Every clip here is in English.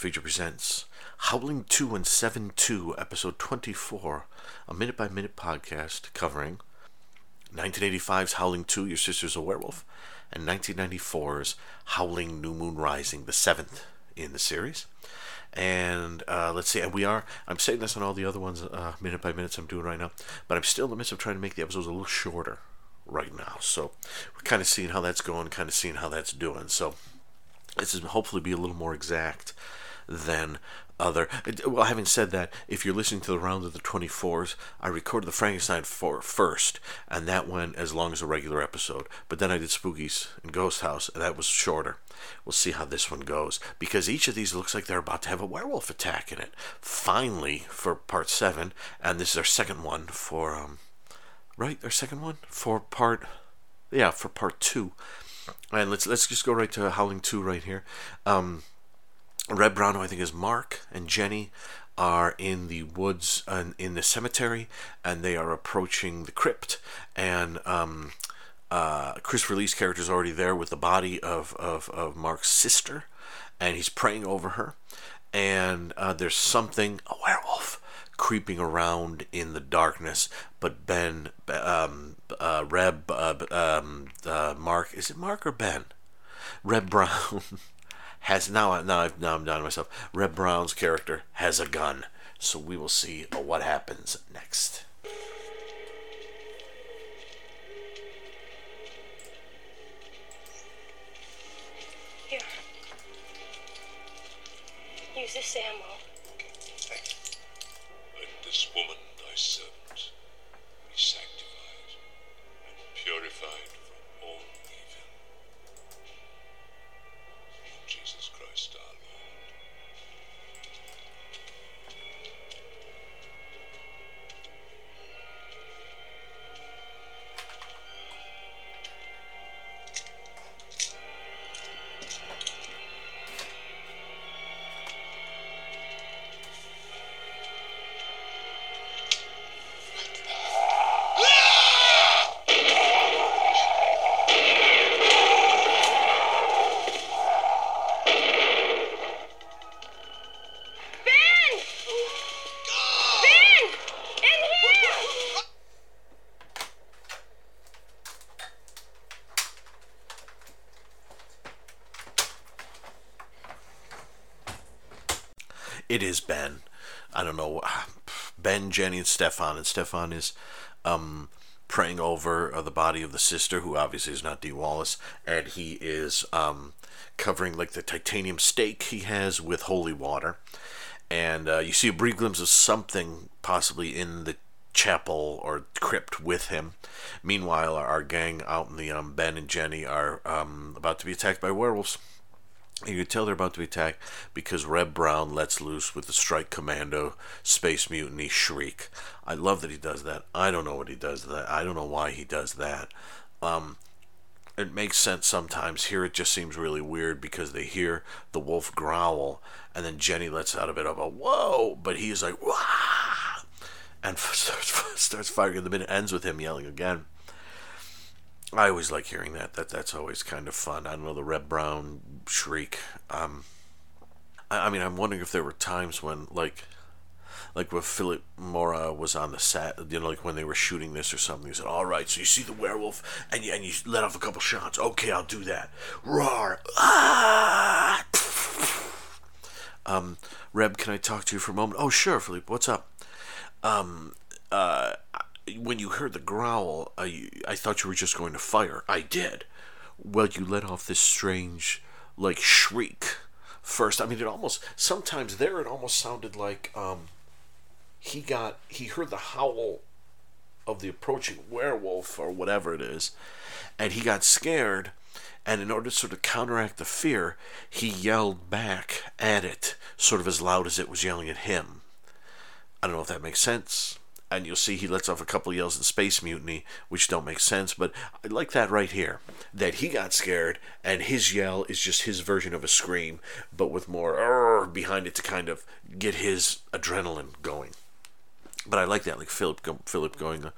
Feature presents Howling 2 and 7 2, episode 24, a minute by minute podcast covering 1985's Howling 2, Your Sister's a Werewolf, and 1994's Howling New Moon Rising, the seventh in the series. And uh, let's see, we are, I'm saying this on all the other ones, uh, minute by minutes I'm doing right now, but I'm still in the midst of trying to make the episodes a little shorter right now. So we're kind of seeing how that's going, kind of seeing how that's doing. So this is hopefully be a little more exact than other. Well, having said that, if you're listening to the round of the 24s, I recorded the Frankenstein for first, and that went as long as a regular episode. But then I did Spookies and Ghost House, and that was shorter. We'll see how this one goes because each of these looks like they're about to have a werewolf attack in it. Finally, for part seven, and this is our second one for um, right, our second one for part, yeah, for part two. And let's let's just go right to Howling Two right here. Um, Reb Brown, I think is Mark, and Jenny are in the woods and in the cemetery, and they are approaching the crypt. And um, uh, Christopher Lee's character is already there with the body of, of, of Mark's sister, and he's praying over her. And uh, there's something, a werewolf, creeping around in the darkness. But Ben, um, uh, Reb, uh, um, uh, Mark, is it Mark or Ben? Reb Brown has now. Now, I've, now I'm down to myself. Reb Brown's character has a gun, so we will see what happens next. Here. Use this ammo. Let this woman, thy servant, be sanctified is Ben. I don't know. Ben, Jenny, and Stefan. And Stefan is um, praying over uh, the body of the sister, who obviously is not Dee Wallace. And he is um, covering like the titanium stake he has with holy water. And uh, you see a brief glimpse of something possibly in the chapel or crypt with him. Meanwhile, our, our gang out in the um, Ben and Jenny are um, about to be attacked by werewolves. You can tell they're about to be attacked because Reb Brown lets loose with the Strike Commando Space Mutiny Shriek. I love that he does that. I don't know what he does that. I don't know why he does that. Um, it makes sense sometimes. Here it just seems really weird because they hear the wolf growl and then Jenny lets out a bit of a whoa, but he's like wah, and starts starts firing. And the minute ends with him yelling again. I always like hearing that. That that's always kind of fun. I don't know the Reb Brown shriek. Um, I, I mean, I'm wondering if there were times when like. Like when Philip Mora was on the set, you know, like when they were shooting this or something, he said, "All right, so you see the werewolf, and you and you let off a couple shots. Okay, I'll do that. Roar! Ah!" Um, Reb, can I talk to you for a moment? Oh, sure, Philippe. What's up? Um, uh, when you heard the growl, I, I thought you were just going to fire. I did. Well, you let off this strange, like, shriek first. I mean, it almost, sometimes there it almost sounded like, um, he got, he heard the howl of the approaching werewolf or whatever it is, and he got scared. And in order to sort of counteract the fear, he yelled back at it, sort of as loud as it was yelling at him. I don't know if that makes sense. And you'll see he lets off a couple yells in Space Mutiny, which don't make sense, but I like that right here. That he got scared, and his yell is just his version of a scream, but with more behind it to kind of get his adrenaline going. But I like that, like Philip, Philip going, uh,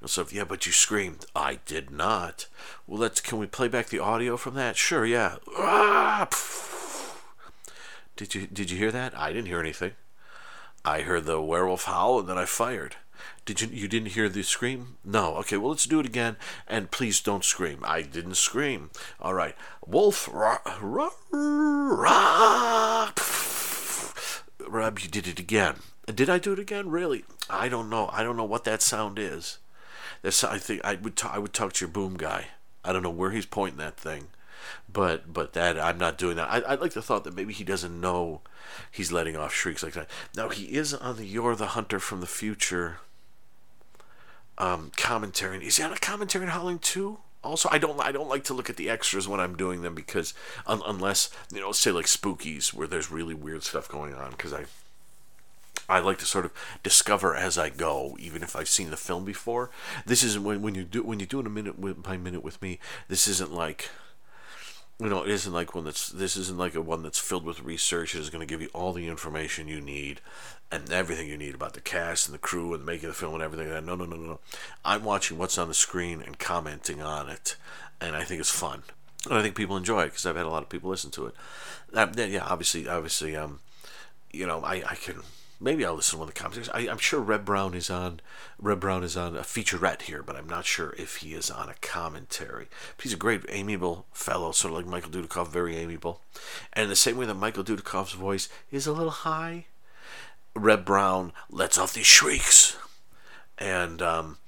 you know, so yeah, but you screamed. I did not. Well, let's. Can we play back the audio from that? Sure, yeah. Ah. Did you did you hear that? I didn't hear anything. I heard the werewolf howl and then I fired. Did you you didn't hear the scream? No. Okay, well let's do it again and please don't scream. I didn't scream. All right. Wolf rah, rah. Rob, you did it again. Did I do it again? Really? I don't know. I don't know what that sound is. That's I think I would ta- I would talk to your boom guy. I don't know where he's pointing that thing, but but that I'm not doing that. I I like the thought that maybe he doesn't know he's letting off shrieks like that. Now he is on the "Yor the Hunter from the Future" um, commentary. Is on a commentary in Howling Two? Also, I don't I don't like to look at the extras when I'm doing them because un- unless you know, say like Spookies where there's really weird stuff going on because I I like to sort of discover as I go, even if I've seen the film before. This isn't when, when you do when you do it a minute with, by minute with me. This isn't like you know, it isn't like one that's this isn't like a one that's filled with research. It is going to give you all the information you need and everything you need about the cast and the crew and making the film and everything. No, no, no, no, no. I'm watching what's on the screen and commenting on it, and I think it's fun. And I think people enjoy it because I've had a lot of people listen to it. Um, yeah, obviously, obviously, um, you know, I, I can maybe I'll listen to one of the commentaries. I, am sure Reb Brown is on Reb Brown is on a featurette here, but I'm not sure if he is on a commentary. But he's a great, amiable fellow, sort of like Michael Dudikoff, very amiable. And the same way that Michael Dudikoff's voice is a little high, Reb Brown lets off these shrieks, and um,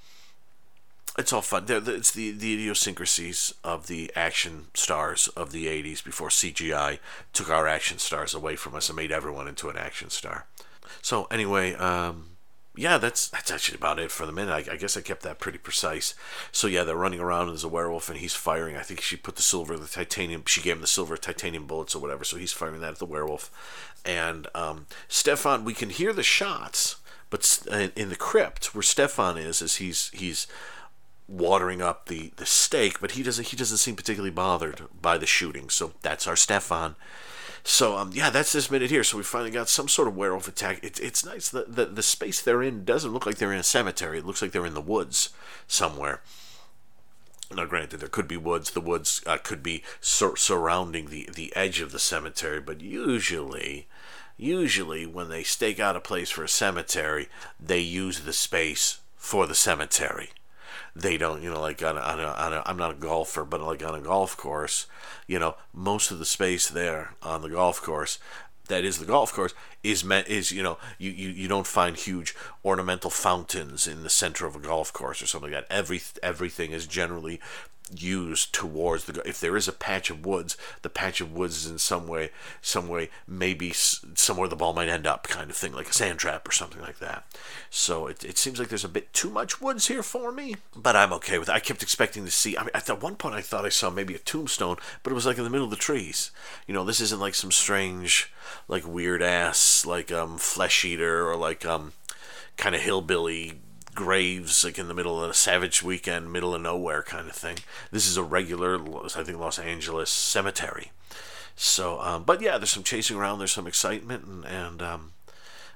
it's all fun. It's the, the idiosyncrasies of the action stars of the 80s before CGI took our action stars away from us and made everyone into an action star. So anyway, um, yeah, that's that's actually about it for the minute. I, I, guess I kept that pretty precise. So yeah, they're running around there's a werewolf and he's firing. I think she put the silver, the titanium. She gave him the silver titanium bullets or whatever. So he's firing that at the werewolf. And um, Stefan, we can hear the shots, but in the crypt where Stefan is, is he's he's watering up the the stake, but he doesn't he doesn't seem particularly bothered by the shooting. So that's our Stefan. So um, yeah, that's this minute here. So we finally got some sort of werewolf attack. It, it's nice. The, the the space they're in doesn't look like they're in a cemetery. It looks like they're in the woods somewhere. Now, granted, there could be woods. The woods uh, could be sur- surrounding the, the edge of the cemetery, but usually, usually when they stake out a place for a cemetery, they use the space for the cemetery they don't, you know, like on a, on a, on a, I'm not a golfer, but like on a golf course, you know, most of the space there on the golf course that is the golf course is meant is you know you, you you don't find huge ornamental fountains in the center of a golf course or something like that. Every everything is generally used towards the if there is a patch of woods the patch of woods is in some way some way maybe somewhere the ball might end up kind of thing like a sand trap or something like that. So it, it seems like there's a bit too much woods here for me but i'm okay with it. I kept expecting to see i mean at one point i thought i saw maybe a tombstone but it was like in the middle of the trees. You know this isn't like some strange like weird ass like um flesh eater or like um kind of hillbilly graves like in the middle of a savage weekend middle of nowhere kind of thing. This is a regular i think los angeles cemetery. So um, but yeah there's some chasing around there's some excitement and, and um,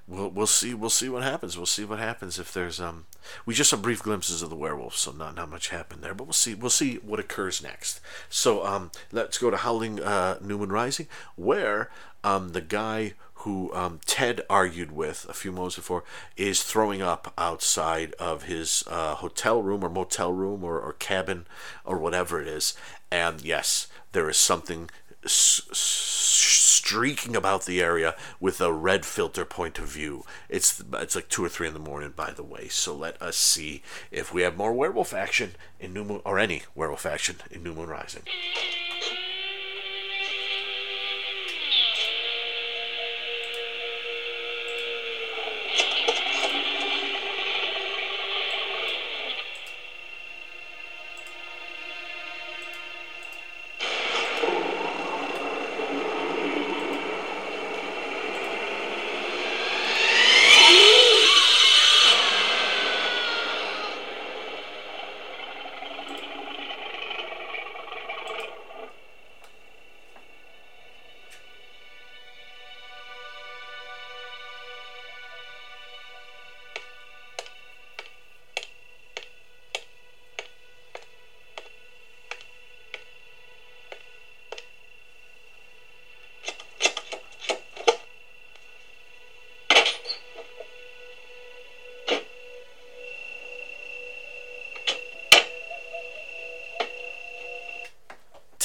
we'll, we'll see we'll see what happens. We'll see what happens if there's um we just saw brief glimpses of the werewolf, so not not much happened there but we'll see we'll see what occurs next. So um let's go to howling uh, new moon rising where um the guy who um, Ted argued with a few moments before, is throwing up outside of his uh, hotel room or motel room or, or cabin or whatever it is. And yes, there is something streaking about the area with a red filter point of view. It's it's like two or three in the morning, by the way. So let us see if we have more werewolf action in New Moon or any werewolf action in New Moon Rising.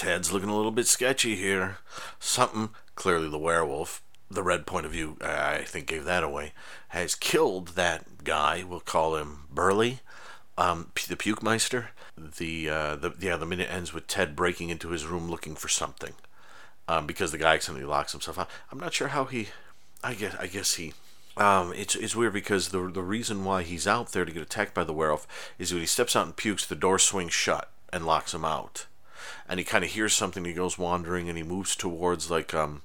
Ted's looking a little bit sketchy here. Something, clearly the werewolf, the red point of view, I think gave that away, has killed that guy. We'll call him Burley, um, the Puke Meister. The, uh, the yeah, the minute ends with Ted breaking into his room looking for something, um, because the guy accidentally locks himself out. I'm not sure how he. I guess I guess he. Um, it's it's weird because the the reason why he's out there to get attacked by the werewolf is when he steps out and pukes, the door swings shut and locks him out, and he kind of hears something. He goes wandering and he moves towards like um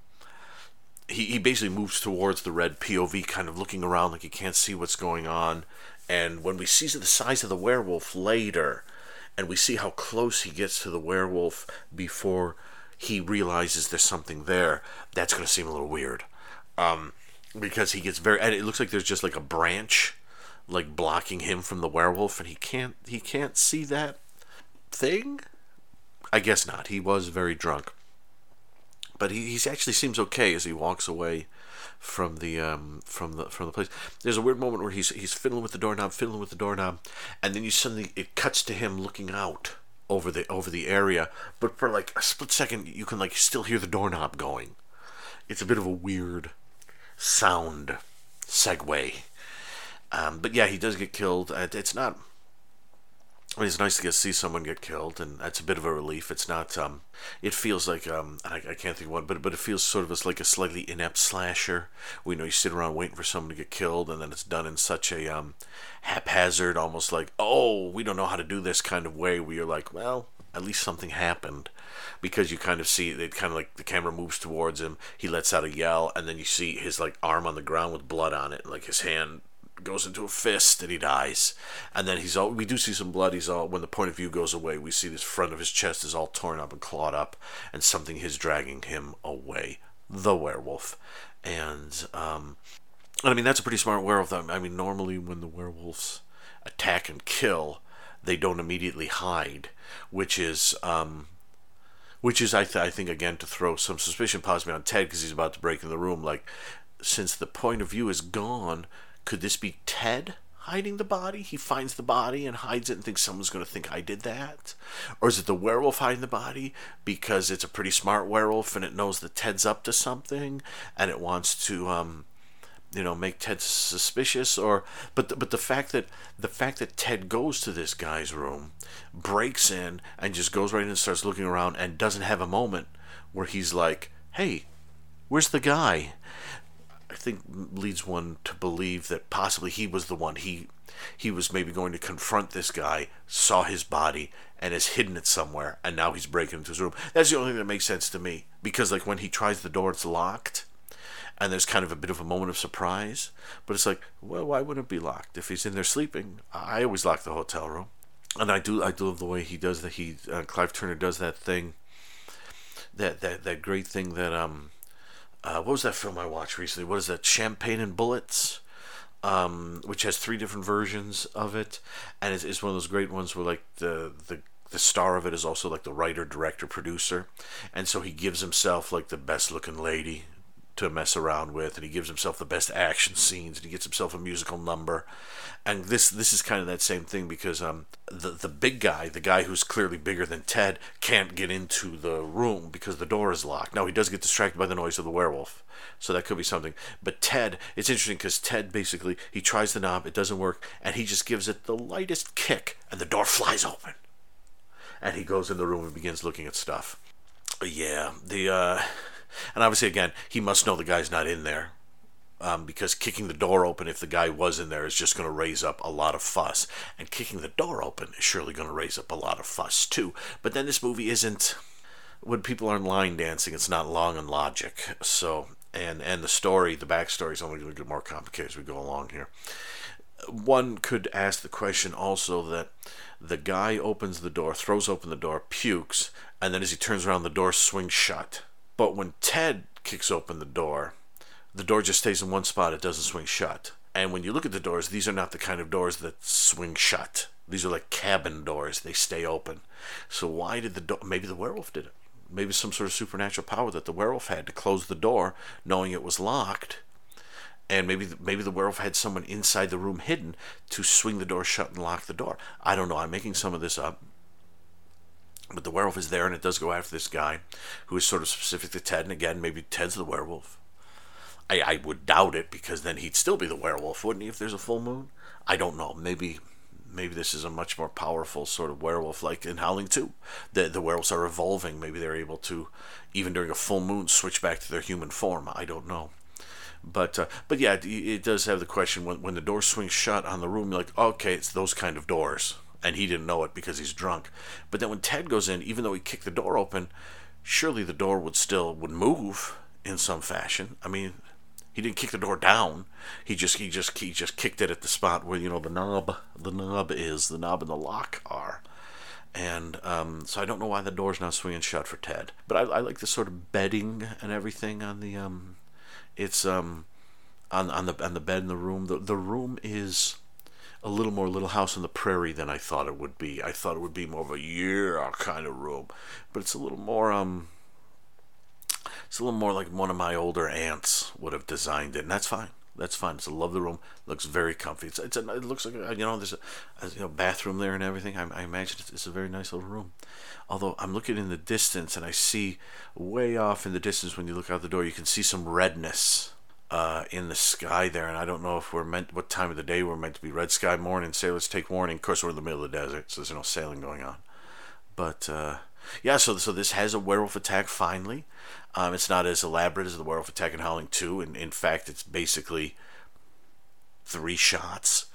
he, he basically moves towards the red POV, kind of looking around like he can't see what's going on. And when we see the size of the werewolf later, and we see how close he gets to the werewolf before he realizes there's something there, that's going to seem a little weird. Um, because he gets very, and it looks like there's just like a branch, like blocking him from the werewolf, and he can't he can't see that thing. I guess not. He was very drunk but he he's actually seems okay as he walks away from the um, from the from the place. There's a weird moment where he's he's fiddling with the doorknob, fiddling with the doorknob, and then you suddenly it cuts to him looking out over the over the area. But for like a split second, you can like still hear the doorknob going. It's a bit of a weird sound segue. Um, but yeah, he does get killed. It's not mean, it's nice to get see someone get killed, and that's a bit of a relief. It's not. Um, it feels like um, I, I can't think of one, but but it feels sort of as like a slightly inept slasher. We know you sit around waiting for someone to get killed, and then it's done in such a um, haphazard, almost like oh, we don't know how to do this kind of way. Where you're like, well, at least something happened, because you kind of see it kind of like the camera moves towards him. He lets out a yell, and then you see his like arm on the ground with blood on it, like his hand goes into a fist and he dies. And then he's all we do see some blood. He's all when the point of view goes away, we see this front of his chest is all torn up and clawed up, and something is dragging him away. The werewolf, and um, and I mean that's a pretty smart werewolf. I mean normally when the werewolves attack and kill, they don't immediately hide, which is um, which is I, th- I think again to throw some suspicion possibly on Ted because he's about to break in the room. Like since the point of view is gone, could this be Ted hiding the body? He finds the body and hides it and thinks someone's going to think I did that? Or is it the werewolf hiding the body because it's a pretty smart werewolf and it knows that Ted's up to something and it wants to um you know make Ted suspicious or but the, but the fact that the fact that Ted goes to this guy's room breaks in and just goes right in and starts looking around and doesn't have a moment where he's like hey where's the guy think leads one to believe that possibly he was the one. He he was maybe going to confront this guy, saw his body, and has hidden it somewhere, and now he's breaking into his room. That's the only thing that makes sense to me. Because like when he tries the door, it's locked, and there's kind of a bit of a moment of surprise. But it's like, well, why wouldn't it be locked if he's in there sleeping? I always lock the hotel room, and I do I do love the way he does that. He uh, Clive Turner does that thing. That that that great thing that um uh, what was that film I watched recently? What is that? Champagne and Bullets, um, which has three different versions of it, and it's, it's one of those great ones where like the the the star of it is also like the writer, director, producer, and so he gives himself like the best looking lady to mess around with, and he gives himself the best action scenes, and he gets himself a musical number, and this this is kind of that same thing because um the the big guy, the guy who's clearly bigger than Ted, can't get into the room because the door is locked. Now he does get distracted by the noise of the werewolf, so that could be something. But Ted, it's interesting because Ted basically he tries the knob, it doesn't work, and he just gives it the lightest kick, and the door flies open, and he goes in the room and begins looking at stuff. Yeah, the uh and obviously, again, he must know the guy's not in there. Um, because kicking the door open, if the guy was in there, is just going to raise up a lot of fuss. And kicking the door open is surely going to raise up a lot of fuss, too. But then this movie isn't. When people are line dancing, it's not long and logic. So, and and the story, the backstory is only going to get more complicated as we go along here. One could ask the question also that the guy opens the door, throws open the door, pukes, and then as he turns around, the door swings shut but when Ted kicks open the door, the door just stays in one spot, it doesn't swing shut. And when you look at the doors, these are not the kind of doors that swing shut. These are like cabin doors, they stay open. So why did the door, maybe the werewolf did it. Maybe some sort of supernatural power that the werewolf had to close the door knowing it was locked. And maybe maybe the werewolf had someone inside the room hidden to swing the door shut and lock the door. I don't know. I'm making some of this up. But the werewolf is there, and it does go after this guy, who is sort of specific to Ted. And again, maybe Ted's the werewolf. I, I would doubt it because then he'd still be the werewolf, wouldn't he? If there's a full moon, I don't know. Maybe maybe this is a much more powerful sort of werewolf, like in Howling 2. The, the werewolves are evolving. Maybe they're able to, even during a full moon, switch back to their human form. I don't know. But uh, but yeah, it, it, does have the question when, when the door swings shut on the room, you're like, okay, it's those kind of doors. And he didn't know it because he's drunk. But then when Ted goes in, even though he kicked the door open, surely the door would still would move in some fashion. I mean, he didn't kick the door down. He just he just he just kicked it at the spot where you know the knob the knob is the knob and the lock are. And um, so I don't know why the door's not swinging shut for Ted. But I, I like the sort of bedding and everything on the um, it's um, on on the on the bed in the room. The the room is a little more Little House on the Prairie than I thought it would be. I thought it would be more of a yeah kind of room, but it's a little more um it's a little more like one of my older aunts would have designed it, and that's fine. That's fine. It's a lovely room. Looks very comfy. It's, it's a, it looks like a, you know there's a, a you know bathroom there and everything. I, I imagine it's a very nice little room. Although I'm looking in the distance and I see way off in the distance when you look out the door, you can see some redness uh, in the sky there, and I don't know if we're meant what time of the day we're meant to be. Red sky morning, sailors take warning. Of course, we're in the middle of the desert, so there's no sailing going on. But uh, yeah, so so this has a werewolf attack finally. Um, it's not as elaborate as the werewolf attack in Howling 2, and in fact, it's basically three shots.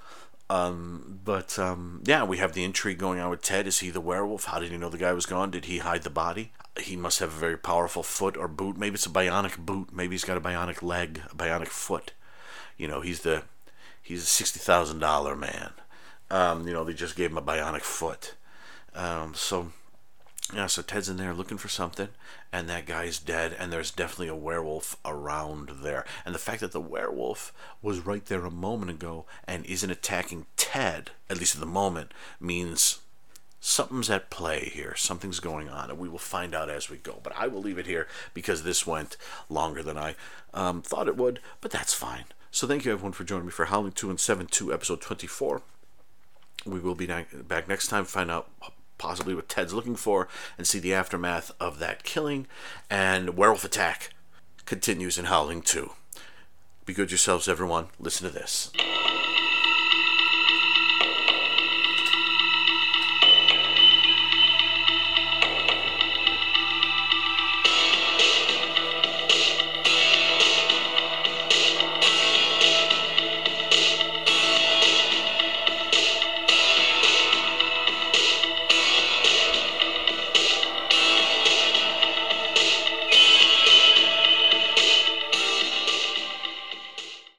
Um, but um, yeah, we have the intrigue going on with Ted. Is he the werewolf? How did he know the guy was gone? Did he hide the body? He must have a very powerful foot or boot. Maybe it's a bionic boot. Maybe he's got a bionic leg, a bionic foot. You know, he's the he's a sixty thousand dollar man. Um, you know, they just gave him a bionic foot. Um, so yeah, so Ted's in there looking for something, and that guy's dead, and there's definitely a werewolf around there. And the fact that the werewolf was right there a moment ago and isn't attacking Ted, at least at the moment, means something's at play here. Something's going on, and we will find out as we go. But I will leave it here because this went longer than I um, thought it would, but that's fine. So thank you everyone for joining me for Howling 2 and 7 2, episode 24. We will be back next time, find out possibly what Ted's looking for, and see the aftermath of that killing. And Werewolf Attack continues in Howling 2. Be good yourselves, everyone. Listen to this.